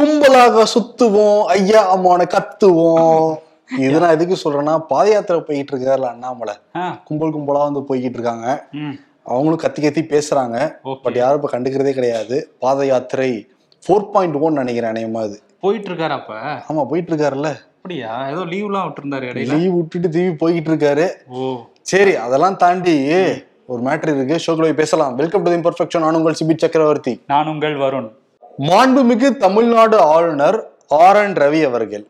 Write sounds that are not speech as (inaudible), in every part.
கும்பலாக சுத்துவோம் ஐயா அம்மான கத்துவோம். இது நான் எதுக்கு சொல்றேன்னா பாத யாத்திரை போயிட்டு இருக்காருல அண்ணாமலை. கும்பல் கும்பலா வந்து போய்கிட்டு இருக்காங்க. அவங்களும் கத்தி கத்தி பேசுறாங்க. பட் யாரும் இப்ப கண்டுக்கிறதே கிடையாது. பாத யாத்திரை ஃபோர் பாயிண்ட் ஒன் நினைக்கிறேன் அநேகமா அது. போயிட்டு இருக்காரு அப்ப? ஆமா போயிட்டு இருக்காருல்ல. அப்படியா? ஏதோ லீவ்லாம் விட்டுருந்தாரு இடையில. லீவ் விட்டுட்டு திரும்பி போய்கிட்டு இருக்காரு. ஓ. சரி அதெல்லாம் தாண்டி ஒரு மேட்ரு இருக்கு. ஷோக்குள்ள போய் பேசலாம். வெல்கம் டு இம்பர்ஃபெக்ஷன் நான் உங்கள் சிபி சக்கரவர்த்தி. நான் உங்கள் வருண். மாண்புமிகு தமிழ்நாடு ஆளுநர் ஆர் என் ரவி அவர்கள்.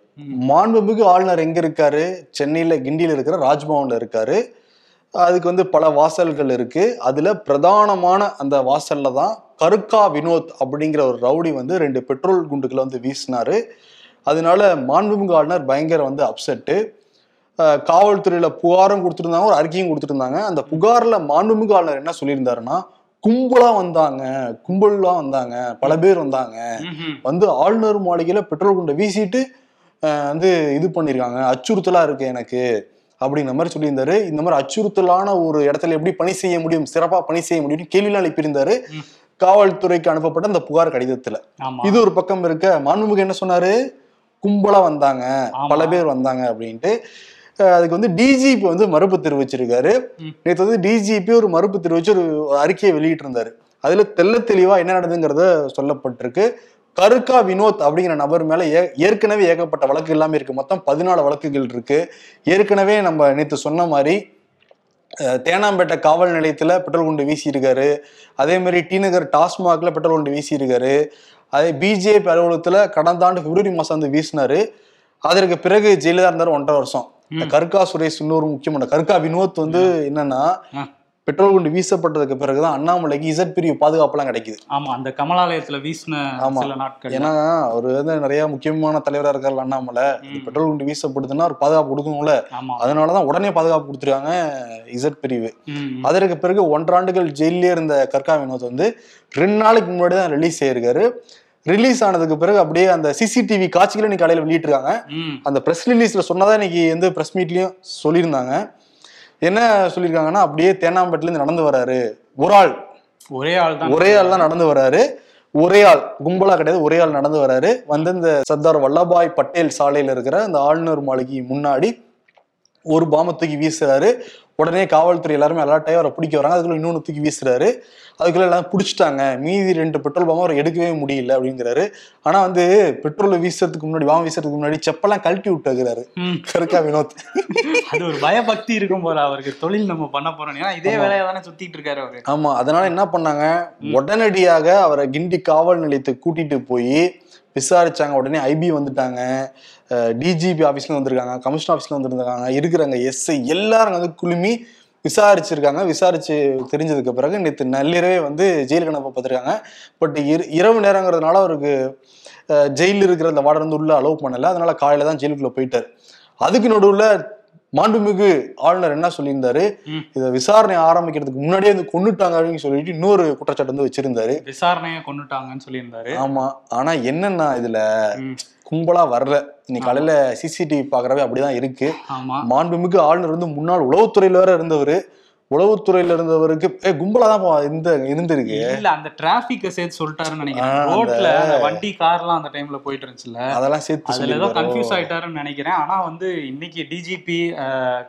மாண்புமிகு ஆளுநர் எங்க இருக்காரு? சென்னையில கிண்டியில இருக்கிற ராஜ்பவன்ல இருக்காரு. அதுக்கு வந்து பல வாசல்கள் இருக்கு. அதுல பிரதானமான அந்த வாசல்ல தான் கருக்கா வினோத் அப்படிங்கிற ஒரு ரவுடி வந்து ரெண்டு பெட்ரோல் குண்டுகளை வந்து வீசினாரு. அதனால மாண்புமிகு ஆளுநர் பயங்கர வந்து அப்செட்டு. காவல்துறையில புகாரும் கொடுத்துருந்தாங்க ஒரு அறிக்கையும் கொடுத்துருந்தாங்க. அந்த புகார்ல மாண்புமிகு ஆளுநர் என்ன சொல்லியிருந்தாருன்னா கும்பலா வந்தாங்க. கும்பல்லாம் வந்தாங்க. பல பேர் வந்தாங்க. வந்து ஆளுநர் மாளிகையில பெட்ரோல் குண்டை வீசிட்டு வந்து இது பண்ணியிருக்காங்க அச்சுறுத்தலா இருக்கு எனக்கு அப்படிங்கிற மாதிரி சொல்லியிருந்தாரு. இந்த மாதிரி அச்சுறுத்தலான ஒரு இடத்துல எப்படி பணி செய்ய முடியும் சிறப்பா பணி செய்ய முடியும்னு கேள்விலாம் எழுப்பியிருந்தாரு. காவல்துறைக்கு அனுப்பப்பட்ட அந்த புகார் கடிதத்துல. இது ஒரு பக்கம் இருக்க மாண்புமிகு என்ன சொன்னாரு? கும்பலா வந்தாங்க. பல பேர் வந்தாங்க அப்படின்ட்டு. அதுக்கு வந்து டிஜிபி வந்து மறுப்பு தெரிவிச்சிருக்காரு. நேற்று வந்து டிஜிபி ஒரு மறுப்பு தெரிவிச்சு ஒரு அறிக்கையை வெளியிட்டு இருந்தாரு அதுல தெள்ள தெளிவா என்ன நடந்ததுங்கிறத சொல்லப்பட்டிருக்கு. கருக்கா வினோத் அப்படிங்கிற நபர் மேல ஏற்கனவே ஏகப்பட்ட வழக்கு எல்லாமே இருக்கு. மொத்தம் பதினாலு வழக்குகள் இருக்கு. ஏற்கனவே நம்ம நேற்று சொன்ன மாதிரி தேனாம்பேட்டை காவல் நிலையத்துல பெட்ரோல் குண்டு வீசியிருக்காரு. அதே மாதிரி டி நகர் டாஸ்மாக்ல பெட்ரோல் குண்டு வீசியிருக்காரு. அதே பிஜேபி அலுவலகத்துல கடந்த ஆண்டு பிப்ரவரி மாசம் வந்து வீசினாரு. அதற்கு பிறகு ஜெயிலா இருந்தாரு ஒன்றரை வருஷம். கருக்கா சுரேஷ் இன்னொரு முக்கியமான கருக்கா வினோத் வந்து என்னன்னா. பெட்ரோல் குண்டு வீசப்பட்டதுக்கு பிறகுதான் அண்ணாமலைக்கு இசட் பிரிவு பாதுகாப்புலாம் கிடைக்குது. ஆமா அந்த கமலாலயத்துல வீசின ஆமா. நாட்கள். ஏன்னா அவர் வந்து நிறைய முக்கியமான தலைவரா இருக்காரு அண்ணாமலை. பெட்ரோல் குண்டு வீசப்படுதுன்னா ஒரு பாதுகாப்பு கொடுக்கணும்ல. அதனாலதான் உடனே பாதுகாப்பு கொடுத்துருக்காங்க இசட் பிரிவு. அதற்கு பிறகு ஒன்றாண்டுகள் ஜெயிலே இருந்த கர்கா வினோத் வந்து ரெண்டு நாளைக்கு முன்னாடி தான் ரிலீஸ் ஆயிருக்காரு. ரிலீஸ் ஆனதுக்கு பிறகு அப்படியே அந்த சிசிடிவி காட்சிகளை இன்னைக்கு காலையில வெளியிட்டிருக்காங்க. அந்த ப்ரெஸ் ரிலீஸ்ல சொன்னதா இன்னைக்கு வந்து ப்ரெஸ் மீட்லயும் சொல்லியிருந்தாங்க. என்ன சொல்லியிருக்காங்கன்னா அப்படியே தேனாம்பேட்டில இருந்து நடந்து வராரு ஒரு ஆள். ஒரே ஆள் தான். ஒரே ஆள் தான் நடந்து வராரு ஒரே ஆள். கும்பலா கிடையாது ஒரே ஆள் நடந்து வராரு வந்து இந்த சர்தார் வல்லபாய் பட்டேல் சாலையில இருக்கிற அந்த ஆளுநர் மாளிகை முன்னாடி ஒரு பாம்பை தூக்கி வீசுறாரு. உடனே காவல்துறை எல்லாருமே அலர்ட்டாகி அவரை பிடிக்க வராங்க. அதுக்குள்ள இன்னொன்று தூக்கி வீசுறாரு. அதுக்குள்ள எல்லாம் பிடிச்சிட்டாங்க. மீதி ரெண்டு பெட்ரோல் பாம்பை அவர் எடுக்கவே முடியல அப்படிங்கிறாரு. ஆனா வந்து பெட்ரோல் வீசுறதுக்கு முன்னாடி பாம்பு வீசுறதுக்கு முன்னாடி செப்பெல்லாம் கழட்டி விட்டுக்கிறாரு ம், கருக்கா வினோத். அது ஒரு பயபக்தி இருக்கும் போல அவருக்கு. தொழில் நம்ம பண்ண போறோம் ஏன்னா இதே வேலையை தானே சுத்திட்டு இருக்காரு அவரு. ஆமா. அதனால என்ன பண்ணாங்க? உடனடியாக அவரை கிண்டி காவல் நிலையத்துக்கு கூட்டிட்டு போய் விசாரிச்சாங்க. உடனே ஐபி வந்துட்டாங்க. டிஜிபி ஆஃபீஸ்ல வந்திருக்காங்க. கமிஷன் ஆஃபீஸ்ல வந்திருக்காங்க இருக்கிறாங்க. எஸ்ஐ எல்லாரும் வந்து குழுமி விசாரிச்சிருக்காங்க. விசாரிச்சு தெரிஞ்சதுக்கு பிறகு நேற்று நள்ளிரவே வந்து ஜெயிலுக்கு அனுப்ப பார்த்துருக்காங்க. பட் இரவு நேரங்கிறதுனால அவருக்கு ஜெயிலில் இருக்கிற அந்த வார்டன் வந்து உள்ள அலோவ் பண்ணலை. அதனால காலையில தான் ஜெயிலுக்குள்ள போயிட்டார். அதுக்கு நடுவில் மாண்புமிகு ஆளுநர் என்ன சொல்லியிருந்தாரு. இதை விசாரணை ஆரம்பிக்கிறதுக்கு முன்னாடியே வந்து கொண்டுட்டாங்க அப்படின்னு சொல்லிட்டு இன்னொரு குற்றச்சாட்டு வந்து வச்சிருந்தாரு. விசாரணையை கொண்டுட்டாங்கன்னு சொல்லியிருந்தாரு. ஆமா. ஆனா என்னன்னா இதுல கும்பலா வரல. இன்னைக்கு காலையில சிசிடிவி பாக்குறவே அப்படிதான் இருக்கு. மாண்புமிகு ஆளுநர் வந்து முன்னாள் உளவுத்துறையில வேற இருந்தவர். உளவுத்துறையில இருந்தவருக்கு ஏ கும்பலா தான் இந்த இருந்திருக்கு இல்ல அந்த டிராபிக்க சேர்த்து சொல்லிட்டாருன்னு நினைக்கிறேன். ரோட்ல வண்டி கார்லாம் அந்த டைம்ல போயிட்டு இருந்துச்சுல்ல அதெல்லாம் சேர்த்து அதுல ஏதோ? கன்ஃபியூஸ் ஆயிட்டாருன்னு நினைக்கிறேன். ஆனா வந்து இன்னைக்கு டிஜிபி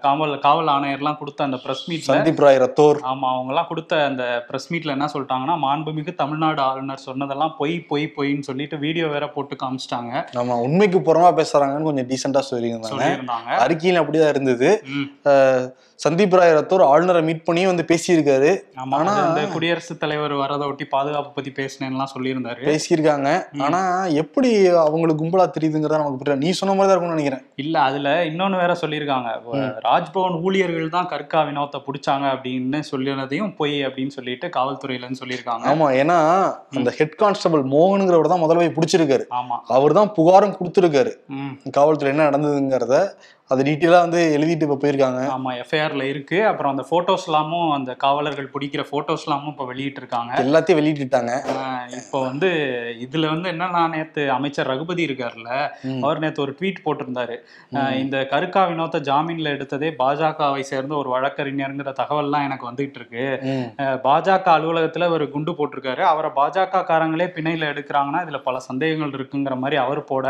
காவல் காவல் ஆணையர்லாம் கொடுத்த அந்த பிரஸ் மீட்ல சந்தீப் ராய் ரத்தோர். ஆமா அவங்க எல்லாம் கொடுத்த அந்த பிரஸ் மீட்ல என்ன சொல்லிட்டாங்கன்னா மாண்புமிகு தமிழ்நாடு ஆளுநர் சொன்னதெல்லாம் பொய் பொய் பொய்ன்னு சொல்லிட்டு வீடியோ வேற போட்டு காமிச்சிட்டாங்க. ஆமா உண்மைக்கு புறமா பேசுறாங்கன்னு கொஞ்சம் டீசெண்டா சொல்லியிருந்தாங்க. அறிக்கையில் அப்படிதான் இருந்தது. சந்தீப் ராய் ரத்தோர் ஆளுநரை மீட் பண்ணி வந்து பேசியிருக்காரு. ஆனா- அது வந்து குடியரசுத் தலைவர் வரதை ஒட்டி பாதுகாப்பு பத்தி பேசினேன்லாம் சொல்லியிருந்தாரு. பேசியிருக்காங்க. ஆனா எப்படி அவங்களுக்கு கும்பலா தெரியுதுங்கிறத நமக்கு புரியல. நீ சொன்ன மாதிரி தான் இருக்கும்னு நினைக்கிறேன். இல்ல அதுல இன்னொன்னு வேற சொல்லியிருக்காங்க. ராஜ்பவன் ஊழியர்கள் தான் கற்கா வினோத்தை பிடிச்சாங்க அப்படின்னு சொல்லினதையும் பொய் அப்படின்னு சொல்லிட்டு காவல்துறையில இருந்து சொல்லியிருக்காங்க. ஆமா ஏன்னா அந்த ஹெட் கான்ஸ்டபிள் மோகனுங்கிறவர் தான் முதல்ல போய் பிடிச்சிருக்காரு. ஆமா. அவர் தான் புகாரும் கொடுத்துருக்காரு. காவல்துறை என்ன நடந்ததுங்கிறத அதை டீட்டெயிலாக வந்து எழுதிட்டு இப்போ போயிருக்காங்க. ஆமா எஃப்ஐஆர்ல இருக்கு. அப்புறம் அந்த போட்டோஸ் எல்லாமும் அந்த காவலர்கள் பிடிக்கிற போட்டோஸ் எல்லாமும் இப்போ வெளியிட்டு இருக்காங்க எல்லாத்தையும் வெளியிட்டுட்டாங்க. இப்போ வந்து இதுல வந்து என்னன்னா நேத்து அமைச்சர் ரகுபதி இருக்காருல்ல ம். அவர் நேத்து ஒரு ட்வீட் போட்டிருந்தாரு. இந்த கருக்கா வினோத்தை ஜாமீன்ல எடுத்ததே பாஜகவை சேர்ந்த ஒரு வழக்கறிஞருங்கிற தகவல்லாம் எனக்கு வந்துகிட்டு இருக்கு. பாஜக அலுவலகத்துல ஒரு குண்டு போட்டிருக்காரு. அவரை பாஜக காரங்களே பிணையில எடுக்கிறாங்கன்னா இதுல பல சந்தேகங்கள் இருக்குங்கிற மாதிரி அவர் போட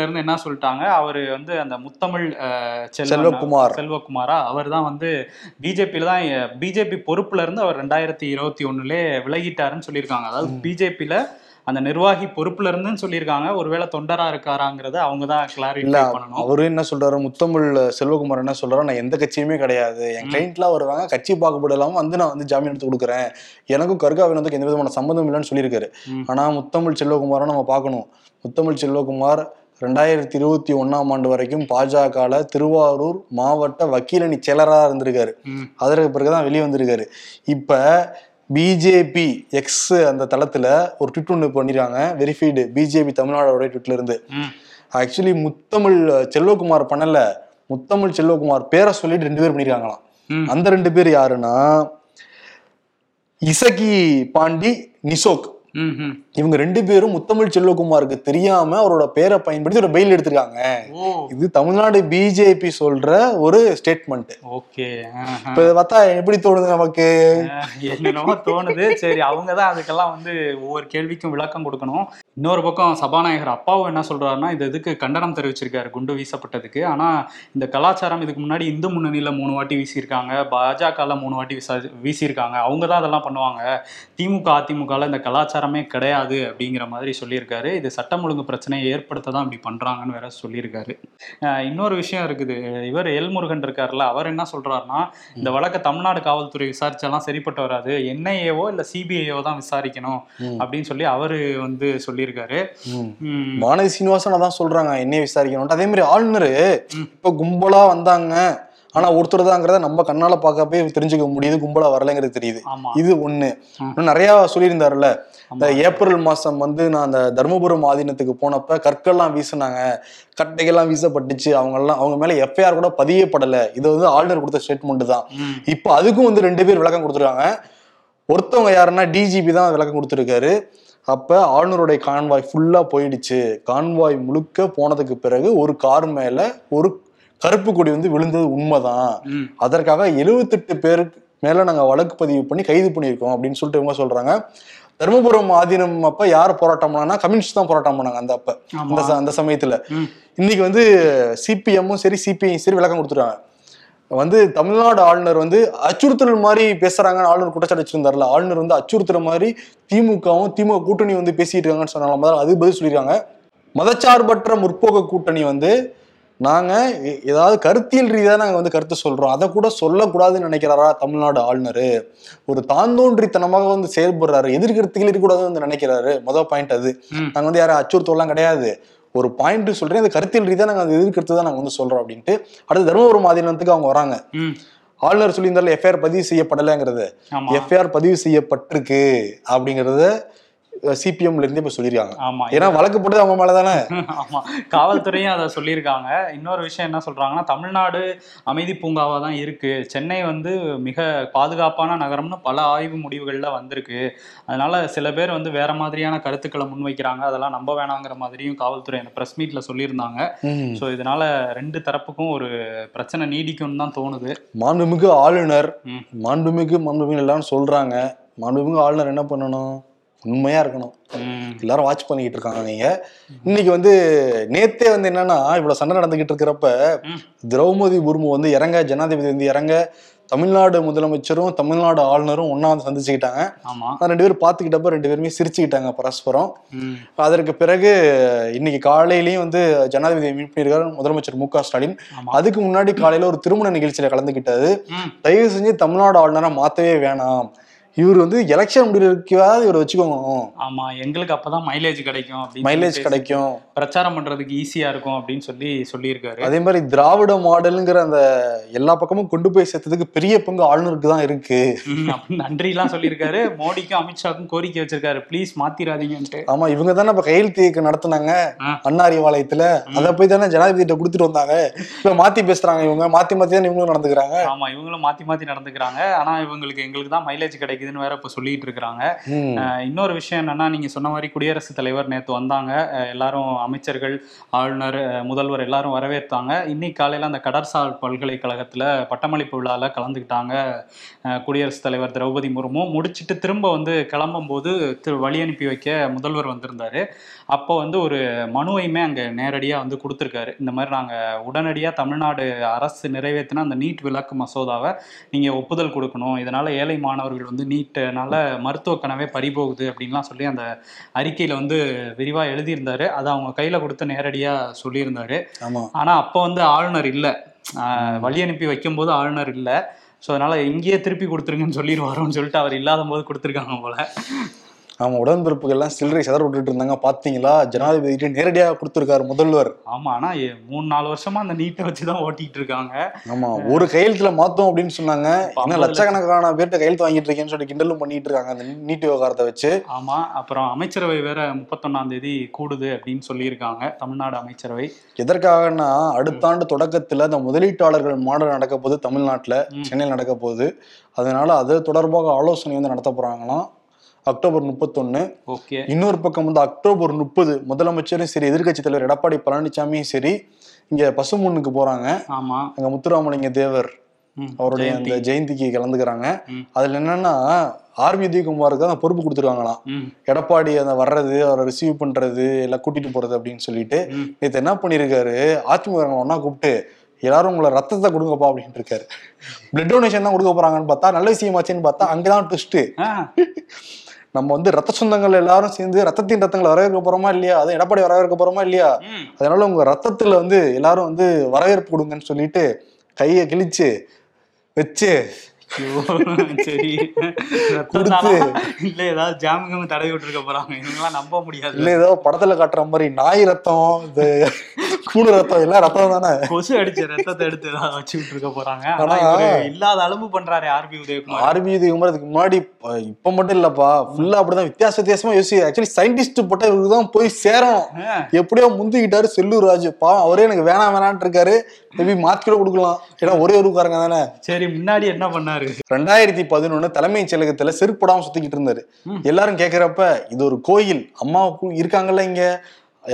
இருந்து என்ன சொல்லிட்டாங்க அவரு வந்து அந்த முத்தமிழ் செல்வகுமார். செல்வகுமாரா? அவர் தான் வந்து பிஜேபியில தான் பிஜேபி பொறுப்புல இருந்து அவர் ரெண்டாயிரத்தி இருபத்தி ஒண்ணுலே விலகிட்டாருன்னு சொல்லியிருக்காங்க. அதாவது பிஜேபியில அந்த நிர்வாகி பொறுப்புல இருந்துன்னு சொல்லியிருக்காங்க. ஒருவேளை தொண்டரா இருக்காராங்கிறத அவங்க தான் கிளாரிஃபை பண்ணணும். அவரு என்ன சொல்றாரு? முத்தமிழ் செல்வகுமார் என்ன சொல்றாரு? நான் எந்த கட்சியுமே கிடையாது. என் கிளைண்ட்லாம் வருவாங்க கட்சி பாகுபாடு இல்லாம வந்து நான் வந்து ஜாமீன் எடுத்து கொடுக்குறேன். எனக்கும் கருகா வினோத்துக்கு எந்த விதமான சம்மந்தம் இல்லைன்னு சொல்லியிருக்காரு. ஆனா முத்தமிழ் செல்வகுமாரை நம்ம பார்க்கணும். முத்தமிழ் செல்வகுமார் ரெண்டாயிரத்தி இருபத்தி ஒண்ணாம் ஆண்டு வரைக்கும் பாஜகல திருவாரூர் மாவட்ட வக்கீலணி செயலராக இருந்திருக்காரு. அதற்கு பிறகுதான் வெளியே வந்திருக்காரு இப்ப பிஜேபி எக்ஸ் அந்த தளத்துல ஒரு ட்விட் ஒன்று பண்ணிருக்காங்க வெரிஃபைடு பிஜேபி தமிழ்நாடோட ட்விட்ல இருந்து. ஆக்சுவலி முத்தமிழ் செல்வகுமார் பண்ணல முத்தமிழ் செல்வகுமார் பேரை சொல்லிட்டு ரெண்டு பேர் பண்ணிருக்காங்களாம். அந்த ரெண்டு பேர் யாருன்னா இசகி பாண்டி நிசோக். இவங்க ரெண்டு பேரும் முத்தமிழ் செல்வகுமாருக்கு தெரியாம அவரோட பேரை பயன்படுத்தி ஒரு பெயில் எடுத்திருக்காங்க. இது தமிழ்நாடு பிஜேபி சொல்ற ஒரு ஸ்டேட்மெண்ட் ஓகே. இப்ப இதை பார்த்தா எப்படி தோணுது நமக்கு? என்னென்னமோ தோணுது. சரி அவங்க தான் அதுக்கெல்லாம் வந்து ஒவ்வொரு கேள்விக்கும் விளக்கம் கொடுக்கணும். இன்னொரு பக்கம் சபாநாயகர் அப்பாவும் என்ன சொல்றாருன்னா இது இதுக்கு கண்டனம் தெரிவிச்சிருக்காரு குண்டு வீசப்பட்டதுக்கு. ஆனா இந்த கலாச்சாரம் இதுக்கு முன்னாடி இந்து முன்னணியில மூணு வாட்டி வீசியிருக்காங்க. பாஜகல மூணு வாட்டி வீச வீசியிருக்காங்க. அவங்க தான் அதெல்லாம் பண்ணுவாங்க. திமுக அதிமுகல இந்த கலாச்சாரமே கிடையாது. அப்படிங்கிற மாதிரி சொல்லியிருக்காரு. இது சட்டம் ஒழுங்கு பிரச்சனையை ஏற்படுத்த தான் இப்படி பண்றாங்கன்னு வேற சொல்லியிருக்காரு. இன்னொரு விஷயம் இருக்குது. இவர் எல்முருகன் இருக்காருல்ல அவர் என்ன சொல்றாருன்னா இந்த வழக்கை தமிழ்நாடு காவல்துறை விசாரிச்சாலாம் சரிப்பட்டு வராது. என்ஐஏவோ இல்ல சிபிஐஓ தான் விசாரிக்கணும். அப்படின்னு சொல்லி அவரு வந்து சொல்லியிருக்காரு. வானதி சீனிவாசன் அதான் சொல்றாங்க என்னைய விசாரிக்கணும் அதே மாதிரி ஆளுநர். இப்ப கும்பலா வந்தாங்க. ஆனா ஒருத்தர் தாங்கிறத நம்ம கண்ணால பார்க்கப்பே தெரிஞ்சுக்க முடியுது கும்பலா வரலைங்கிறது தெரியுது. இது ஒண்ணு. நிறைய சொல்லியிருந்தாருல்ல இந்த. ஏப்ரல் மாசம் வந்து நான் அந்த தர்மபுரம் ஆதீனத்துக்கு போனப்ப கற்கள்லாம் வீசினாங்க கட்டைகள்லாம் வீசப்பட்டுச்சு அவங்க எல்லாம் அவங்க மேல எஃப்ஐஆர் கூட பதியப்படல இது வந்து ஆளுநர் கொடுத்த ஸ்டேட்மெண்ட் தான். இப்போ அதுக்கும் வந்து ரெண்டு பேர் விளக்கம் கொடுத்துருக்காங்க. ஒருத்தவங்க யாருன்னா டிஜிபி தான் விளக்கம் கொடுத்துருக்காரு. அப்ப ஆளுநருடைய கான்வாய் ஃபுல்லா போயிடுச்சு. கான்வாய் முழுக்க போனதுக்கு பிறகு ஒரு கார் மேல ஒரு கருப்பு கொடி வந்து விழுந்தது உண்மைதான். அதற்காக எழுவத்தெட்டு பேருக்கு மேல நாங்க வழக்கு பதிவு பண்ணி கைது பண்ணியிருக்கோம் அப்படின்னு சொல்லிட்டு இவங்க சொல்றாங்க. தருமபுரம் ஆதீனம் அப்ப யார் போராட்டம் பண்ணாங்கன்னா கம்யூனிஸ்ட் தான் போராட்டம் பண்ணாங்க அந்த அப்ப. அந்த அந்த சமயத்துல. இன்னைக்கு வந்து சிபிஎம்மும் சரி சிபிஐயும் சரி விளக்கம் கொடுத்துருக்காங்க வந்து தமிழ்நாடு ஆளுநர் வந்து அச்சுறுத்தல் மாதிரி பேசுறாங்கன்னு ஆளுநர் குற்றச்சாட்டு வச்சிருந்தாருல ஆளுநர் வந்து அச்சுறுத்துற மாதிரி திமுகவும் திமுக கூட்டணி வந்து பேசிட்டு இருக்காங்கன்னு சொன்னாங்க அது பதில் சொல்லியிருக்காங்க. மதச்சார்பற்ற முற்போக்கு கூட்டணி வந்து நாங்க எ- ஏதாவது கருத்தியல் ரீதியா நாங்க வந்து கருத்து சொல்றோம். அதை கூட சொல்லக்கூடாதுன்னு நினைக்கிறாரா தமிழ்நாடு ஆளுநர்? ஒரு தாந்தோன்றித்தனமாக வந்து செயல்படுறாரு. எதிர்கருத்துகள் இருக்கக்கூடாதுன்னு வந்து நினைக்கிறாரு. முதல் பாயிண்ட் அது. ம். நாங்க வந்து யாரும் அச்சுறுத்தலாம் கிடையாது. ஒரு பாயிண்ட் சொல்றேன். அந்த கருத்தியல் ரீதியா நாங்க அந்த எதிர்கருத்து தான் நாங்க வந்து சொல்றோம் அப்படின்ட்டு அடுத்து தருமபுரம் மாநிலத்துக்கு அவங்க வராங்க. ஆளுநர் சொல்லியிருந்தால எஃப்ஐஆர் பதிவு செய்யப்படலைங்கிறது. எஃப்ஐஆர் பதிவு செய்யப்பட்டிருக்கு அப்படிங்கறத சிபிஎம்ல இருந்து இப்ப சொல்லியிருக்காங்க ஆமா ஏன்னா வழக்கு போட்டது அவங்க மேலதானே? (laughs) ஆமா. காவல்துறையும் அதை சொல்லியிருக்காங்க. இன்னொரு விஷயம் என்ன சொல்றாங்கன்னா தமிழ்நாடு அமைதி பூங்காவா தான் இருக்கு. சென்னை வந்து மிக பாதுகாப்பான நகரம்னு பல ஆய்வு முடிவுகள்ல வந்திருக்கு. அதனால சில பேர் வந்து வேற மாதிரியான கருத்துக்களை முன்வைக்கிறாங்க. அதெல்லாம் நம்ப வேணாங்கிற மாதிரியும் காவல்துறை அந்த பிரஸ் மீட்ல சொல்லியிருந்தாங்க. ஸோ இதனால ரெண்டு தரப்புக்கும் ஒரு பிரச்சனை நீடிக்கும்னு தான் தோணுது. மாண்புமிகு ஆளுநர். மாண்புமிகு மாண்புமிகு எல்லாரும் சொல்றாங்க. மாண்புமிகு ஆளுநர் என்ன பண்ணணும்? உண்மையா இருக்கணும். எல்லாரும் வாட்ச் பண்ணிக்கிட்டு இருக்காங்க நீங்க. இன்னைக்கு வந்து நேத்தே வந்து என்னன்னா இவ்வளவு சண்டை நடந்துகிட்டு இருக்கிறப்ப. திரௌபதி முர்மு வந்து இறங்க ஜனாதிபதி வந்து இறங்க தமிழ்நாடு முதலமைச்சரும் தமிழ்நாடு ஆளுநரும் ஒண்ணா வந்து சந்திச்சுக்கிட்டாங்க. ரெண்டு பேரும் பார்த்துக்கிட்டப்ப ரெண்டு பேருமே சிரிச்சுக்கிட்டாங்க பரஸ்பரம். அதற்கு பிறகு இன்னைக்கு காலையிலயும் வந்து ஜனாதிபதி மீட் பண்ணியிருக்காரு முதலமைச்சர் மு க ஸ்டாலின். அதுக்கு முன்னாடி காலையில ஒரு திருமண நிகழ்ச்சியில கலந்துக்கிட்டாரு. ம், தயவு செஞ்சு தமிழ்நாடு ஆளுநரை மாத்தவே வேணாம். இவர் வந்து எலெக்ஷன் முடிக்கிறதுக்காவது இவர் வச்சுக்கோங்க. ஆமா எங்களுக்கு அப்பதான் மைலேஜ் கிடைக்கும் மைலேஜ் கிடைக்கும். பிரச்சாரம் பண்றதுக்கு ஈஸியா இருக்கும் அப்படின்னு சொல்லி சொல்லியிருக்காரு. அதே மாதிரி திராவிட மாடலுங்கிற அந்த எல்லா பக்கமும் கொண்டு போய் சேர்த்ததுக்கு பெரிய பங்கு ஆளுநருக்கு தான் இருக்கு. ம், அப்படின்னு நன்றிலாம் சொல்லியிருக்காரு. மோடிக்கும் அமித்ஷாக்கும் கோரிக்கை வச்சிருக்காரு. ப்ளீஸ் மாத்திராதீங்கன்ட்டு. ஆமா இவங்க தானே இப்ப கையெழுத்து இயக்கம் நடத்துனாங்க. அண்ணாரிவாளையத்துல அதை போய் தானே ஜனாதிபதிட்ட கொடுத்துட்டு வந்தாங்க. இப்ப மாத்தி பேசுறாங்க இவங்க. மாத்தி மாத்தி தான் இவங்களும் நடந்துக்கிறாங்க. ஆமா இவங்களும் மாத்தி மாத்தி நடந்துக்கிறாங்க. ஆனா இவங்களுக்கு எங்களுக்கு தான் மைலேஜ் கிடைக்குதுன்னு வேற இப்ப சொல்லிட்டு. அஹ் இன்னொரு விஷயம் என்னன்னா நீங்க சொன்ன மாதிரி குடியரசுத் தலைவர் நேத்து வந்தாங்க. எல்லாரும் அமைச்சர்கள் ஆளுநர் முதல்வர் எல்லாரும் வரவேற்றாங்க. இன்னைக்கு காலையில அந்த கடற்சால் பல்கலைக்கழகத்துல பட்டமளிப்பு விழால கலந்துக்கிட்டாங்க. குடியரசுத் தலைவர் திரௌபதி முர்மு. முடிச்சிட்டு திரும்ப வந்து கிளம்பும் போது வழி அனுப்பி வைக்க முதல்வர் வந்திருந்தாரு. அப்போ வந்து ஒரு மனுவையுமே அங்க நேரடியா வந்து கொடுத்துருக்காரு. இந்த மாதிரி நாங்க உடனடியா தமிழ்நாடு அரசு நிறைவேற்றின அந்த நீட் விலக்கு மசோதாவை நீங்க ஒப்புதல் கொடுக்கணும். இதனால ஏழை மாணவர்கள் வந்து நீட்னால மருத்துவ கனவே பறிபோகுது அப்படின்லாம் சொல்லி அந்த அறிக்கையில வந்து விரிவா எழுதியிருந்தாரு. அதை அவங்க கையில கொடுத்து நேரடியா சொல்லியிருந்தாரு. ஆமா. ஆனா அப்போ வந்து ஆளுநர் இல்லை. வழி அனுப்பி வைக்கும்போது ஆளுநர் இல்லை. ஸோ அதனால இங்கேயே திருப்பி கொடுத்துருங்கன்னு சொல்லிடுவாரோன்னு சொல்லிட்டு அவர் இல்லாத போது கொடுத்துருக்காங்க போல. ஆமா உடன்பிறப்புகள்லாம் சில்லறை செதற விட்டுட்டு இருந்தாங்க. பாத்தீங்களா? ஜனாதிபதி நேரடியா கொடுத்திருக்காரு முதல்வர். ஆமா ஆனா எ- மூணு நாலு வருஷமா அந்த நீட்டை வச்சு தான் ஓட்டிட்டு இருக்காங்க ஆமா ஒரு கையெழுத்துல மாத்தோம் அப்படின்னு சொன்னாங்க. ஐம்பது லட்சக்கணக்கான பேர்ட்ட கையெழுத்து வாங்கிட்டு இருக்கேன்னு சொல்லி கிண்டலும் பண்ணிட்டு இருக்காங்க அந்த நீட் விவகாரத்தை வச்சு. ஆமா அப்புறம் அமைச்சரவை வேற முப்பத்தொன்னாம் தேதி கூடுது அப்படின்னு சொல்லியிருக்காங்க தமிழ்நாடு அமைச்சரவை. எதற்காகன்னா அடுத்த ஆண்டு தொடக்கத்துல அந்த முதலீட்டாளர்கள் மாநாடு நடக்க போகுது தமிழ்நாட்டுல. சென்னையில் நடக்க போகுது. அதனால அது தொடர்பாக ஆலோசனை வந்து நடத்த போறாங்களாம். அக்டோபர் முப்பத்தொன்னு. இன்னொரு பக்கம் வந்து அக்டோபர் முப்பது. முதலமைச்சரும் சரி எதிர்க்கட்சி தலைவர் எடப்பாடி பழனிசாமியும் சரி இங்க பசுமுன்னுக்கு போறாங்க. ஆமா. அங்க முத்துராமலிங்க தேவர் அவருடைய. அந்த ஜெயந்திக்கு கலந்துக்கிறாங்க. அதுல என்னன்னா ஆர்பி உதயகுமாருக்கு அந்த பொறுப்பு கொடுத்துருக்காங்களாம். எடப்பாடி அந்த வர்றது அவரை ரிசீவ் பண்றது எல்லாம் கூட்டிட்டு போறது அப்படின்னு சொல்லிட்டு. நேத்து என்ன பண்ணிருக்காரு அதிமுக ஒன்னா கூப்பிட்டு எல்லாரும் உங்களை ரத்தத்தை கொடுங்கப்பா அப்படின்னு இருக்காரு. பிளட் டொனேஷன் தான் கொடுக்க போறாங்கன்னு பார்த்தா நல்ல விஷயமாச்சேன்னு பார்த்தா அங்கதான் ட்விஸ்ட் நம்ம வந்து ரத்த சொந்தங்கள் எல்லாரும் சேர்ந்து ரத்தத்தின் ரத்தங்களை வரவேற்க போறோமா இல்லையா? அதுவும் எடப்பாடி வரவேற்க போறோமா இல்லையா. அதனால உங்க ரத்தத்துல வந்து எல்லாரும் வந்து வரவேற்பு கொடுங்கன்னு சொல்லிட்டு கையை கிழிச்சு வச்சு சரி. கொடுத்து. இல்ல ஏதாவது ஜாமுகம் தடவி விட்டுருக்க போறாங்க. நம்ப முடியாது. இல்ல ஏதோ படத்துல காட்டுற மாதிரி நாய் ரத்தம் கூடு ரத்தம் எல்லாம் ரத்தம் தானே? கொசு அடிச்ச ரத்தத்தை எடுத்து ஏதாவது வச்சு விட்டுருக்க போறாங்க. ஆனா இல்லாத அளவு பண்றாரு ஆர்பி உதயகுமார். ஆர்பி இதுக்கு முன்னாடி இப்ப- மட்டும் இல்லப்பா ஃபுல்லா அப்படிதான் வித்தியாச வித்தியாசமா யோசி ஆக்சுவலி சயின்டிஸ்ட் போட்ட தான் போய் சேரணும் ஆ, எப்படியோ முந்திக்கிட்டாரு செல்லூர் ராஜு. பாவம் அவரே எனக்கு வேணாம் வேணான்ட்டு இருக்காரு. மேபி மாத்தி கூட கொடுக்கலாம். ஏன்னா ஒரே ஊருக்காரங்க தானே. சரி முன்னாடி என்ன பண்ணாரு? ரெண்டாயிரத்தி பதினொன்னு தலைமைச் செயலகத்துல செருப்படாம சுத்திக்கிட்டு இருந்தாரு. எல்லாரும் கேக்குறப்ப இது ஒரு கோயில். அம்மா இருக்காங்கல்ல இங்க.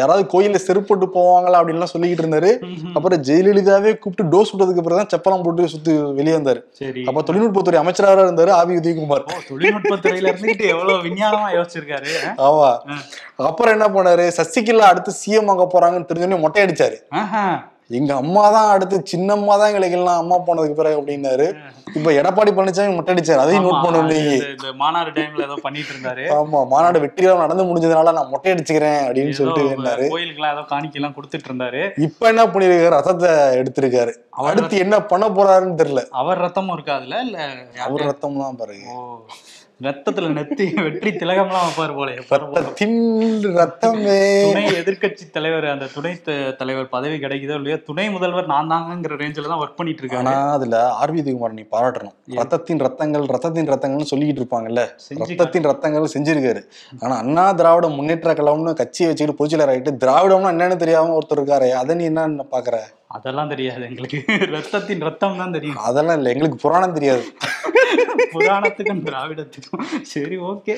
யாராவது கோயில்ல செருப்போட்டு போவாங்களா அப்படின்லாம் சொல்லிக்கிட்டு இருந்தாரு. அப்புறம் ஜெயலலிதாவே கூப்பிட்டு டோஸ் விட்டதுக்கு அப்புறம் தான் செப்பலம் போட்டு சுத்தி வெளியே வந்தாரு. அப்ப தொழில்நுட்பத்துறை அமைச்சராக இருந்தாரு ஆபி உதயகுமார். தொழில்நுட்பத்துறையில இருந்துகிட்டு எவ்வளவு விஞ்ஞானமா யோசிச்சிருக்காரு ஆமா. அப்புறம் என்ன பண்ணாரு? சசிகலா அடுத்து சிஎம் ஆக போறாங்கன்னு தெரிஞ்சோடனே மொட்டை அடிச்சாரு. எங்க அம்மா தான் அடுத்து சின்னம்மா தான் எங்களுக்கு எல்லாம் அம்மா போனதுக்கு பிறகு அப்படின்னாரு. இப்ப எடப்பாடி பழனிசாமி மொட்டை அடிச்சாரு அதையும் நோட் பண்ண அது இல்லையே இந்த- இந்த மாநாடு டைம்ல ஏதோ பண்ணிட்டு இருந்தாரு. ஆமா மாநாடு வெற்றிகரம் நடந்து முடிஞ்சதுனால நான் மொட்டை அடிச்சுக்கிறேன் அப்படின்னு சொல்லிட்டு இருந்தாரு. கோயிலுக்குலாம் ஏதோ காணிக்கை எல்லாம் கொடுத்துட்டு இருந்தாரு. இப்ப என்ன பண்ணிருக்காரு? ரத்தத்தை எடுத்திருக்காரு. அடுத்து என்ன பண்ண போறாருன்னு தெரியல. அவர் ரத்தமும் இருக்கா அதுல இல்ல அவர் ரத்தம் தான் பாருங்க ரத்தத்துல நெத்தி வெற்றி திலகம்லாம் வைப்பாரு போல. ரத்தமே. துணை எதிர்க்கட்சி தலைவர் அந்த துணை தலைவர் பதவி கிடைக்குதோ இல்லையோ துணை முதல்வர் நான் தாங்கங்கிற ரேஞ்சில தான் ஒர்க் பண்ணிட்டு இருக்காரு. ஆனா அதுல ஆர்வி குமார் நீ பாராட்டணும். ரத்தத்தின் ரத்தங்கள் ரத்தத்தின் ரத்தங்கள்னு சொல்லிக்கிட்டு இருப்பாங்கல்ல. ரத்தத்தின் ரத்தங்கள் செஞ்சிருக்காரு. ஆனா அண்ணா திராவிட முன்னேற்ற கழகம்னு கட்சியை வச்சுக்கிட்டு பொதுச்செயலர் ஆயிட்டு திராவிடம்னா என்னன்னு தெரியாம ஒருத்தர் இருக்காரு அதை நீ என்ன பாக்குற அதெல்லாம் தெரியாது எங்களுக்கு. ரத்தத்தின் ரத்தம் தான் தெரியும். அதெல்லாம் இல்ல எங்களுக்கு புராணம் தெரியாது. புராணத்துக்கும் திராவிடத்துக்கும். சரி ஓகே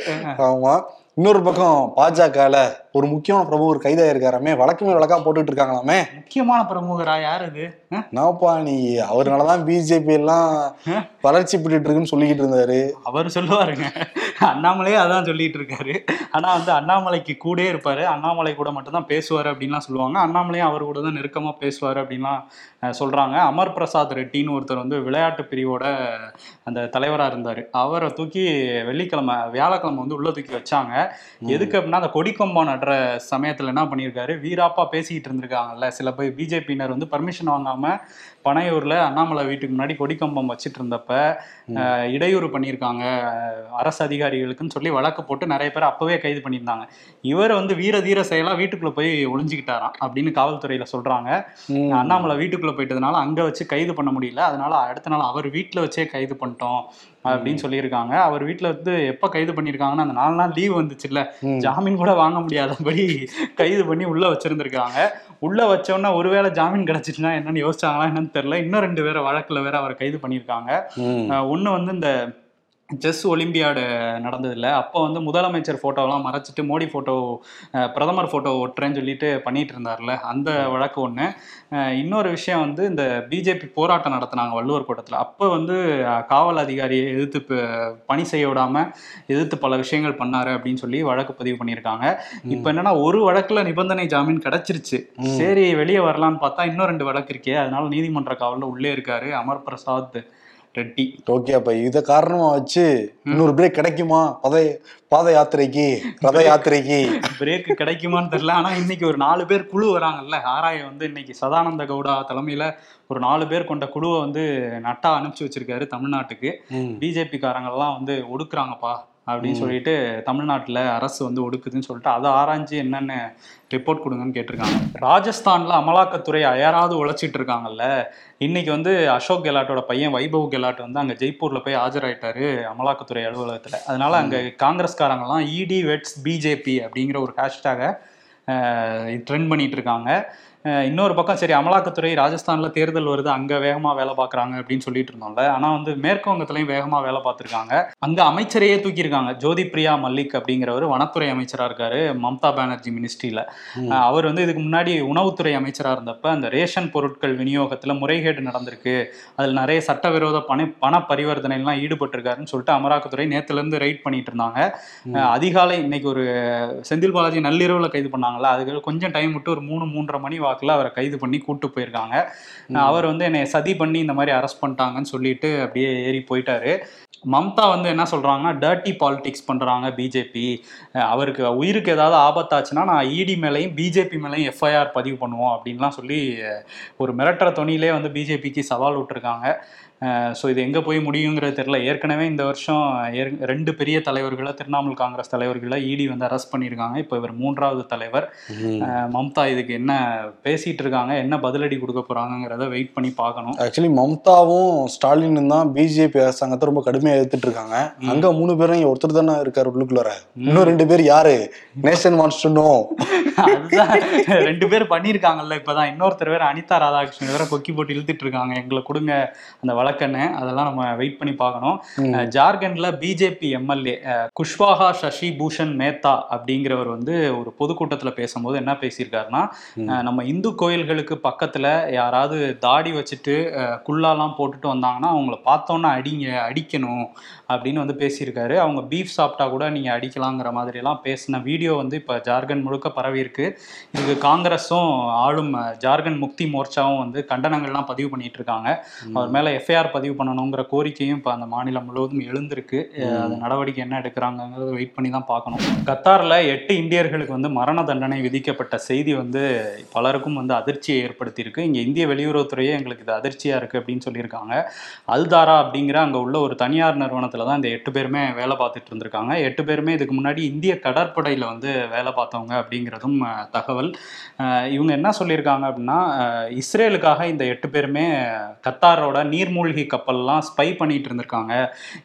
ஆமா. இன்னொரு பக்கம் பாஜகல ஒரு முக்கியமான பிரமுகர் கைதாயிருக்காராமே வழக்கு மேல் வழக்கா போட்டுட்டு இருக்காங்களாமே? முக்கியமான பிரமுகரா? யார் அது? நாப்பா நீ? அவர்னாலதான் பிஜேபி எல்லாம் வளர்ச்சி பெற்றுட்டு இருக்குன்னு சொல்லிக்கிட்டு இருந்தாரு. அவர் சொல்லுவாருங்க. அண்ணாமலையே அதான் சொல்லிட்டு இருக்காரு. ஆனா வந்து அண்ணாமலைக்கு கூடே இருப்பாரு. அண்ணாமலை கூட மட்டும்தான் பேசுவாரு அப்படின்லாம் சொல்லுவாங்க. அண்ணாமலையும் அவர் கூட தான் நெருக்கமா பேசுவாரு அப்படின்லாம் சொல்றாங்க. அமர் பிரசாத் ரெட்டின்னு ஒருத்தர் வந்து விளையாட்டு பிரிவோட அந்த தலைவரா இருந்தாரு. அவரை தூக்கி வெள்ளிக்கிழமை வியாழக்கிழமை வந்து உள்ள தூக்கி வச்சாங்க. எதுக்கு அப்படின்னா அந்த கொடிக்கொம்பம் நடுற சமயத்தில் என்ன பண்ணியிருக்காரு? வீராப்பா பேசிக்கிட்டு இருந்திருக்காங்கல்ல. சில பேர் பிஜேபியினர் வந்து பர்மிஷன் வாங்காமல் பனையூர்ல அண்ணாமலை வீட்டுக்கு முன்னாடி கொடிக்கம்பம் வச்சிட்டு இருந்தப்ப இடையூறு பண்ணியிருக்காங்க. அரசு அதிகாரிகளுக்குன்னு சொல்லி வழக்கு போட்டு நிறைய பேர் அப்பவே கைது பண்ணியிருந்தாங்க. இவர் வந்து வீர தீர செயலா வீட்டுக்குள்ள போய் ஒளிஞ்சுக்கிட்டாராம் அப்படின்னு காவல்துறையில சொல்றாங்க. அண்ணாமலை வீட்டுக்குள்ள போயிட்டதுனால அங்க வச்சு கைது பண்ண முடியல. அதனால அடுத்த நாள் அவர் வீட்டுல வச்சே கைது பண்ணிட்டோம் அப்படின்னு சொல்லியிருக்காங்க. அவர் வீட்டுல வந்து எப்ப கைது பண்ணியிருக்காங்கன்னா அந்த நாலு நாள் லீவ் வந்துச்சுல்ல. ஜாமீன் கூட வாங்க முடியாதபடி கைது பண்ணி உள்ள வச்சிருந்திருக்காங்க. உள்ள வச்சோன்னா ஒருவேளை ஜாமீன் கிடைச்சிச்சுன்னா என்னன்னு யோசிச்சாங்களா என்னன்னு தெரியல இன்னும் ரெண்டு பேரை வழக்குல வேற அவரை கைது பண்ணியிருக்காங்க. ஒன்று வந்து இந்த செஸ் ஒலிம்பியாடு நடந்ததில்ல. அப்போ வந்து முதலமைச்சர் ஃபோட்டோலாம் மறைச்சிட்டு மோடி ஃபோட்டோ பிரதமர் ஃபோட்டோ ஒட்டுறேன்னு சொல்லிட்டு பண்ணிட்டு இருந்தார்ல அந்த வழக்கு ஒன்று இன்னொரு விஷயம் வந்து இந்த பிஜேபி போராட்டம் நடத்தினாங்க வள்ளுவர் கோட்டத்தில். அப்போ வந்து காவல் அதிகாரியை எதிர்த்து பணி செய்ய விடாம எதிர்த்து பல விஷயங்கள் பண்ணாரு அப்படின்னு சொல்லி வழக்கு பதிவு பண்ணியிருக்காங்க. இப்போ என்னன்னா ஒரு வழக்குல நிபந்தனை ஜாமீன் கிடைச்சிருச்சு. சரி வெளியே வரலான்னு பார்த்தா இன்னும் ரெண்டு வழக்கு இருக்கே. அதனால நீதிமன்ற காவலில் உள்ளே இருக்காரு அமர் பிரசாத். ரெட்டி. ஓகே அப்ப இத காரணமா வச்சு இன்னொரு பிரேக் கிடைக்குமா? பத பாத யாத்திரைக்கு ரத யாத்திரைக்கு. பிரேக் கிடைக்குமான்னு தெரியல. ஆனா இன்னைக்கு ஒரு நாலு பேர் குழு வராங்கல்ல. ஆராய வந்து இன்னைக்கு சதானந்த கவுடா தலைமையில ஒரு நாலு பேர் கொண்ட குழுவை வந்து நட்டா அனுப்பிச்சு வச்சிருக்காரு தமிழ்நாட்டுக்கு. பிஜேபி காரங்கெல்லாம் வந்து ஒடுக்குறாங்கப்பா. அப்படின்னு சொல்லிட்டு தமிழ்நாட்டுல அரசு வந்து ஒடுக்குதுன்னு சொல்லிட்டு அதை ஆராய்ஞ்சு என்னென்ன ரிப்போர்ட் கொடுங்கன்னு கேட்டிருக்காங்க. ராஜஸ்தான்ல அமலாக்கத்துறை அயராது உழைச்சிட்டு இருக்காங்கல்ல. இன்னைக்கு வந்து அசோக் கெலாட்டோட பையன் வைபவ் கெலாட் வந்து அங்க ஜெய்ப்பூர்ல போய் ஆஜராயிட்டாரு அமலாக்கத்துறை அலுவலகத்துல. அதனால அங்க காங்கிரஸ்காரங்கெல்லாம் இடி வெட்ஸ் பிஜேபி அப்படிங்கிற ஒரு ஹேஷ்டேகை ட்ரெண்ட் பண்ணிட்டு இருக்காங்க. இன்னொரு பக்கம் சரி அமலாக்கத்துறை ராஜஸ்தான்ல தேர்தல் வருது அங்க வேகமா வேலை பார்க்கறாங்க அப்படின்னு சொல்லிட்டு இருந்தோம்ல. ஆனா வந்து மேற்கு வங்கத்திலையும் வேகமா வேலை பார்த்திருக்காங்க. அங்க அமைச்சரையே தூக்கியிருக்காங்க. ஜோதி பிரியா மல்லிக் அப்படிங்கிறவர் வனத்துறை அமைச்சரா இருக்காரு மம்தா பானர்ஜி மினிஸ்ட்ரியில. அவர் வந்து இதுக்கு முன்னாடி உணவுத்துறை அமைச்சரா இருந்தப்ப அந்த ரேஷன் பொருட்கள் விநியோகத்துல முறைகேடு நடந்திருக்கு. அதில் நிறைய சட்டவிரோத பண பண பரிவர்த்தனைலாம் ஈடுபட்டிருக்காருன்னு சொல்லிட்டு அமலாக்கத்துறை நேத்துல இருந்து ரைட் பண்ணிட்டு இருந்தாங்க. அதிகாலை இன்னைக்கு ஒரு செந்தில் பாலாஜி நள்ளிரவுல கைது பண்ணாங்கல்ல அதுக்கு கொஞ்சம் டைம் விட்டு ஒரு மூணு மூன்றரை மணி வாக்குல அவரை கைது பண்ணி கூட்டு போயிருக்காங்க. அவர் வந்து என்னை சதி பண்ணி இந்த மாதிரி அரெஸ்ட் பண்ணிட்டாங்கன்னு சொல்லிட்டு அப்படியே ஏறி போயிட்டாரு. மம்தா வந்து என்ன சொல்றாங்கன்னா டர்ட்டி பாலிடிக்ஸ் பண்றாங்க பிஜேபி அவருக்கு உயிருக்கு ஏதாவது ஆபத்தாச்சுன்னா நான் இடி மேலையும் பிஜேபி மேலையும் எஃப்ஐஆர் பதிவு பண்ணுவோம் அப்படின்லாம் சொல்லி ஒரு மிரட்டுற தொனியிலே வந்து பிஜேபிக்கு சவால் விட்டுருக்காங்க. ஸோ இது எங்கே போய் முடியுங்கிறது தெரியல. ஏற்கனவே இந்த வருஷம் ரெண்டு பெரிய தலைவர்களை திரிணாமுல் காங்கிரஸ் தலைவர்களை இடி வந்து அரெஸ்ட் பண்ணியிருக்காங்க. இப்போ இவர் மூன்றாவது தலைவர். மம்தா இதுக்கு என்ன பேசிட்டு இருக்காங்க என்ன பதிலடி கொடுக்க போறாங்கங்கிறத வெயிட் பண்ணி பார்க்கணும். ஆக்சுவலி மம்தாவும் ஸ்டாலினும் தான் பிஜேபி அரசாங்கத்தை ரொம்ப கடுமையா எதிர்த்துட்டு இருக்காங்க. அங்க மூணு பேரும் இங்க ஒருத்தர் தானே இருக்காரு உள்ளுக்குள்ளார. இன்னும் ரெண்டு பேர் யாரு? நேஷன் வான்ஸ் டு நோ அதுதான். ரெண்டு பேர் பண்ணியிருக்காங்கல்ல இப்பதான். இன்னொருத்தர் வேற அனிதா ராதாகிருஷ்ணன் வேற கொக்கி போட்டு இழுத்துட்டு இருக்காங்க. எங்களை கொடுங்க. அந்த வழக்கன்னு அதெல்லாம் நம்ம வெயிட் பண்ணி பார்க்கணும். ஜார்க்கண்ட்ல பிஜேபி எம்எல்ஏ குஷ்வாஹா சசி பூஷன் மேத்தா அப்படிங்கிறவர் வந்து ஒரு பொதுக்கூட்டத்துல பேசும்போது என்ன பேசியிருக்காருன்னா நம்ம இந்து கோயில்களுக்கு பக்கத்துல யாராவது தாடி வச்சுட்டு குல்லாலாம் போட்டுட்டு வந்தாங்கன்னா அவங்கள பார்த்தோன்னா அடிங்க அடிக்கணும். அப்படின்னு வந்து பேசியிருக்காரு. அவங்க பீஃப் சாப்பிட்டா கூட நீங்க அடிக்கலாங்கிற மாதிரி எல்லாம் பேசின வீடியோ வந்து இப்ப ஜார்க்கண்ட் முழுக்க பரவி இருக்கு. இதுக்கு காங்கிரஸும் ஆளும் ஜார்க்கண்ட் முக்தி மோர்ச்சாவும் வந்து கண்டனங்கள்லாம் பதிவு பண்ணிட்டு இருக்காங்க. அவர் மேல எஃப்ஐஆர் பதிவு பண்ணணுங்கிற கோரிக்கையும் இப்ப அந்த மாநிலம் முழுவதும் எழுந்திருக்கு. அது நடவடிக்கை என்ன எடுக்கிறாங்கிறத வெயிட் பண்ணி தான் பார்க்கணும். கத்தார்ல எட்டு இந்தியர்களுக்கு வந்து மரண தண்டனை விதிக்கப்பட்ட செய்தி வந்து பலருக்கும் வந்து அதிர்ச்சியை ஏற்படுத்தியிருக்கு. இங்க இந்திய வெளியுறவுத்துறையே எங்களுக்கு இது அதிர்ச்சியா இருக்கு அப்படின்னு சொல்லியிருக்காங்க. அல்தாரா அப்படிங்கிற அங்க உள்ள ஒரு தனியார் நிறுவனத்துல தான் இந்த எட்டு பேருமே வேலை பார்த்துட்டு இருந்திருக்காங்க. எட்டு பேருமே இதுக்கு முன்னாடி இந்திய கடற்படையில் வந்து வேலை பார்த்தவங்க அப்படிங்கிறதும் தகவல். இவங்க என்ன சொல்லியிருக்காங்க அப்படின்னா இஸ்ரேலுக்காக இந்த எட்டு பேருமே கத்தாரோட நீர்மூழ்கி கப்பல்லாம் ஸ்பை பண்ணிட்டு இருந்திருக்காங்க.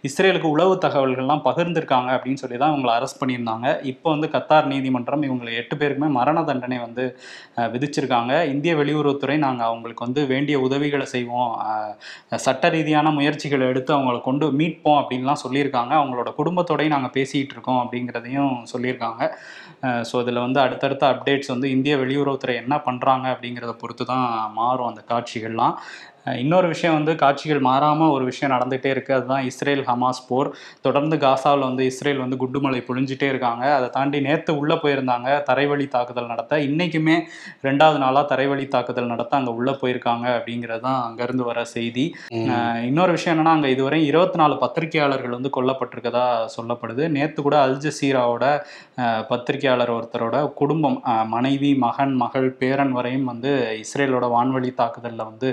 இஸ்ரேலுக்கு உளவு தகவல்கள்லாம் பகிர்ந்திருக்காங்க அப்படின்னு சொல்லி தான் இவங்களை அரெஸ்ட் பண்ணியிருந்தாங்க. இப்போ வந்து கத்தார் நீதிமன்றம் இவங்களை எட்டு பேருக்குமே மரண தண்டனை வந்து விதிச்சிருக்காங்க. இந்திய வெளியுறவுத்துறை நாங்கள் அவங்களுக்கு வந்து வேண்டிய உதவிகளை செய்வோம். சட்ட ரீதியான முயற்சிகளை எடுத்து அவங்கள கொண்டு மீட்போம் அப்படின்னு அப்படின்லாம் சொல்லியிருக்காங்க. அவங்களோட குடும்பத்தோடையும் நாங்கள் பேசிகிட்டு இருக்கோம் அப்படிங்கிறதையும் சொல்லியிருக்காங்க. ஸோ இதில் வந்து அடுத்தடுத்த அப்டேட்ஸ் வந்து இந்திய வெளியுறவுத்துறை என்ன பண்ணுறாங்க அப்படிங்கிறத பொறுத்து தான் மாறும் அந்த காட்சிகள்லாம். இன்னொரு விஷயம் வந்து காட்சிகள் மாறாமல் ஒரு விஷயம் நடந்துகிட்டே இருக்குது அதுதான் இஸ்ரேல் ஹமாஸ் போர். தொடர்ந்து காசாவில் வந்து இஸ்ரேல் வந்து குண்டுமலை பொழிஞ்சிட்டே இருக்காங்க. அதை தாண்டி நேற்று உள்ளே போயிருந்தாங்க. தரைவழி தாக்குதல் நடத்த. இன்றைக்குமே ரெண்டாவது நாளாக தரைவழி தாக்குதல் நடத்த அங்கே உள்ளே போயிருக்காங்க அப்படிங்கிறது தான் அங்கேருந்து வர செய்தி. இன்னொரு விஷயம் என்னன்னா அங்கே இதுவரை இருபத்தி நாலு பத்திரிகையாளர்கள் வந்து கொல்லப்பட்டிருக்கதா சொல்லப்படுது. நேற்று கூட அல் ஜசீராவோட பத்திரிகையாளர் ஒருத்தரோட குடும்பம் மனைவி மகன் மகள் பேரன் வரையும் வந்து இஸ்ரேலோட வான்வழி தாக்குதலில் வந்து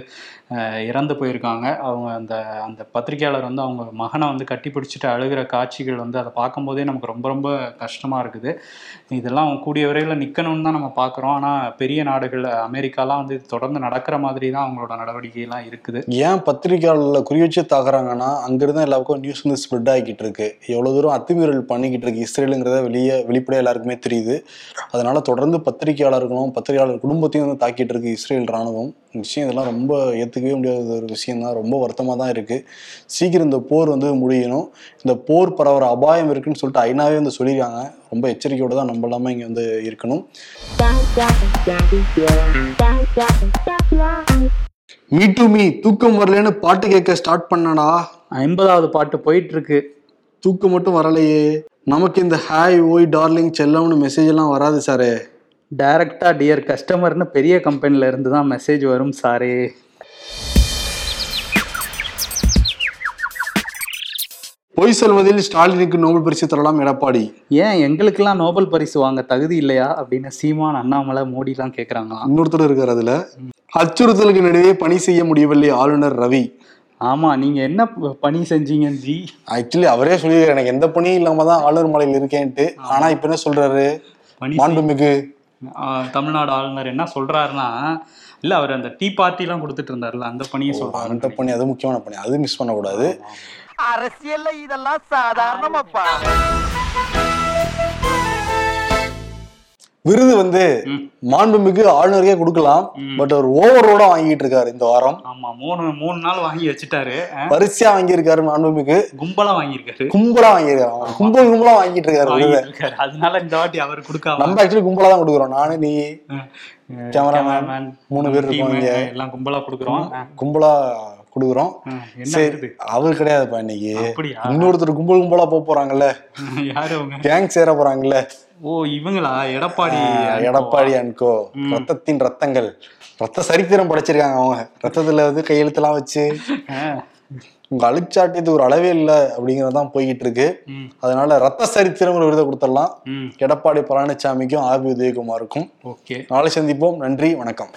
இறந்து போயிருக்காங்க. அவங்க அந்த அந்த பத்திரிக்கையாளர் வந்து அவங்க மகனை வந்து கட்டி பிடிச்சிட்டு அழுகிற காட்சிகள் வந்து அதை பார்க்கும்போதே நமக்கு ரொம்ப ரொம்ப கஷ்டமாக இருக்குது. இதெல்லாம் கூடிய விரைவில் நிற்கணும்னு தான் நம்ம பார்க்குறோம். ஆனால் பெரிய நாடுகள் அமெரிக்காலாம் வந்து தொடர்ந்து நடக்கிற மாதிரி தான் அவங்களோட நடவடிக்கைலாம் இருக்குது. ஏன் பத்திரிகையாளர்களை குறி வச்சு தாக்குறாங்கன்னா அங்கிருந்து எல்லாருக்கும் நியூஸ் வந்து ஸ்ப்ரெட் ஆகிக்கிட்டு இருக்கு. எவ்வளோ தூரம் அத்துமீறல் பண்ணிக்கிட்டு இருக்கு இஸ்ரேலுங்கிறத வெளியே வெளிப்படையாக எல்லாருக்குமே தெரியுது. அதனால தொடர்ந்து பத்திரிகையாளர்களும் பத்திரிகையாளர் குடும்பத்தையும் வந்து தாக்கிட்டு இருக்கு இஸ்ரேல் ராணுவம் விஷயம் இதெல்லாம் ரொம்ப ஏற்றுக்கவே முடியாத ஒரு விஷயம் தான் ரொம்ப வருத்தமாக தான் இருக்கு. சீக்கிரம் இந்த போர் வந்து முடியணும். இந்த போர் பரவற அபாயம் இருக்குன்னு சொல்லிட்டு ஐநாவே வந்து சொல்லியிருக்காங்க. ரொம்ப எச்சரிக்கையோட தான் நம்ம எல்லாமே இங்கே வந்து இருக்கணும். மீ டு மீ தூக்கம் வரலன்னு பாட்டு கேட்க ஸ்டார்ட் பண்ணடா ஐம்பதாவது பாட்டு போயிட்டு இருக்கு தூக்கம் மட்டும் வரலையே. நமக்கு இந்த ஹாய் ஓய் டார்லிங் செல்லம்னு மெசேஜ் எல்லாம் வராது சாரே. டைரக்டா டியர் கஸ்டமர்னு பெரிய கம்பெனில இருந்து தான் மெசேஜ் வரும் சாரே. பொய் சொல்வதில் ஸ்டாலினுக்கு நோபல் பரிசு தரலாம் எடப்பாடி. ஏன் எங்களுக்கெல்லாம் நோபல் பரிசு வாங்க தகுதி இல்லையா அப்படின்னு சீமான் அண்ணாமலை மோடிலாம் கேட்குறாங்களாம் இன்னொருத்தர் இருக்கார் அதுல. அச்சுறுத்தலுக்கு நடுவே பணி செய்ய முடியவில்லை ஆளுநர் ரவி. ஆமா நீங்க என்ன பணி செஞ்சீங்க ஜி? ஆக்சுவலி அவரே சொல்லியிருக்காரு எனக்கு எந்த பணியும் இல்லாம தான் ஆளுநர் மலையில் இருக்கேன்ட்டு. ஆனா இப்ப என்ன சொல்றாரு? பணி மாண்புமிகு தமிழ்நாடு ஆளுநர் என்ன சொல்றாருன்னா இல்ல அவர் அந்த டீ பார்ட்டிலாம் கொடுத்துட்டு இருந்தாருல்ல அந்த பணியை சொல்றாரு அந்த பணி அது முக்கியமான பணி. அது மிஸ் பண்ணக்கூடாது. அரசியல்ல இதெல்லாம் சாதாரணமாப்பா. விருது வந்து. மாண்புமிகு ஆளுநருக்கே கொடுக்கலாம். பட் அவர் ஓவரோட வாங்கிட்டு இருக்காரு இந்த வாரம். ஆமா மூணு மூணு நாள் வாங்கி வச்சுட்டாரு. வரிசையா வாங்கியிருக்காரு மாண்புமிகு. கும்பலா வாங்கியிருக்காரு. கும்பலா வாங்கியிருக்காரு. கும்பல் கும்பலா வாங்கிட்டு இருக்காரு அதனால இந்த வாட்டி அவர் கொடுக்காம. நம்ம ஆக்சுவலி கும்பலா தான் கொடுக்குறோம். நானு நீ கேமராமேன் கேமராமேன் மூணு பேர் இருக்கோம். எல்லாம் கும்பலா கொடுக்குறோம். கும்பலா கொடுக்குறோம். சரி அவர் கிடையாதுப்பா இன்னைக்கு. இன்னொருத்தர் கும்பல் கும்பலா போக போறாங்கல்ல. கேங் சேர போறாங்கல்ல. ஓ இவங்களா? Edappadi Edappadi and co. ரத்தத்தின் ரத்தங்கள். ரத்த சரித்திரம் படைச்சிருக்காங்க அவங்க. ரத்தத்துல வந்து கையெழுத்தெல்லாம் வச்சு. உங்க அழிச்சாட்டியது ஒரு அளவே இல்லை அப்படிங்கறதுதான் போய்கிட்டு இருக்கு. அதனால ரத்த சரித்திரம் ஒரு விருதை கொடுத்துடலாம். எடப்பாடி பழனிசாமிக்கும் ஆபி உதயகுமாருக்கும். ஓகே. நாளை சந்திப்போம். நன்றி. வணக்கம்.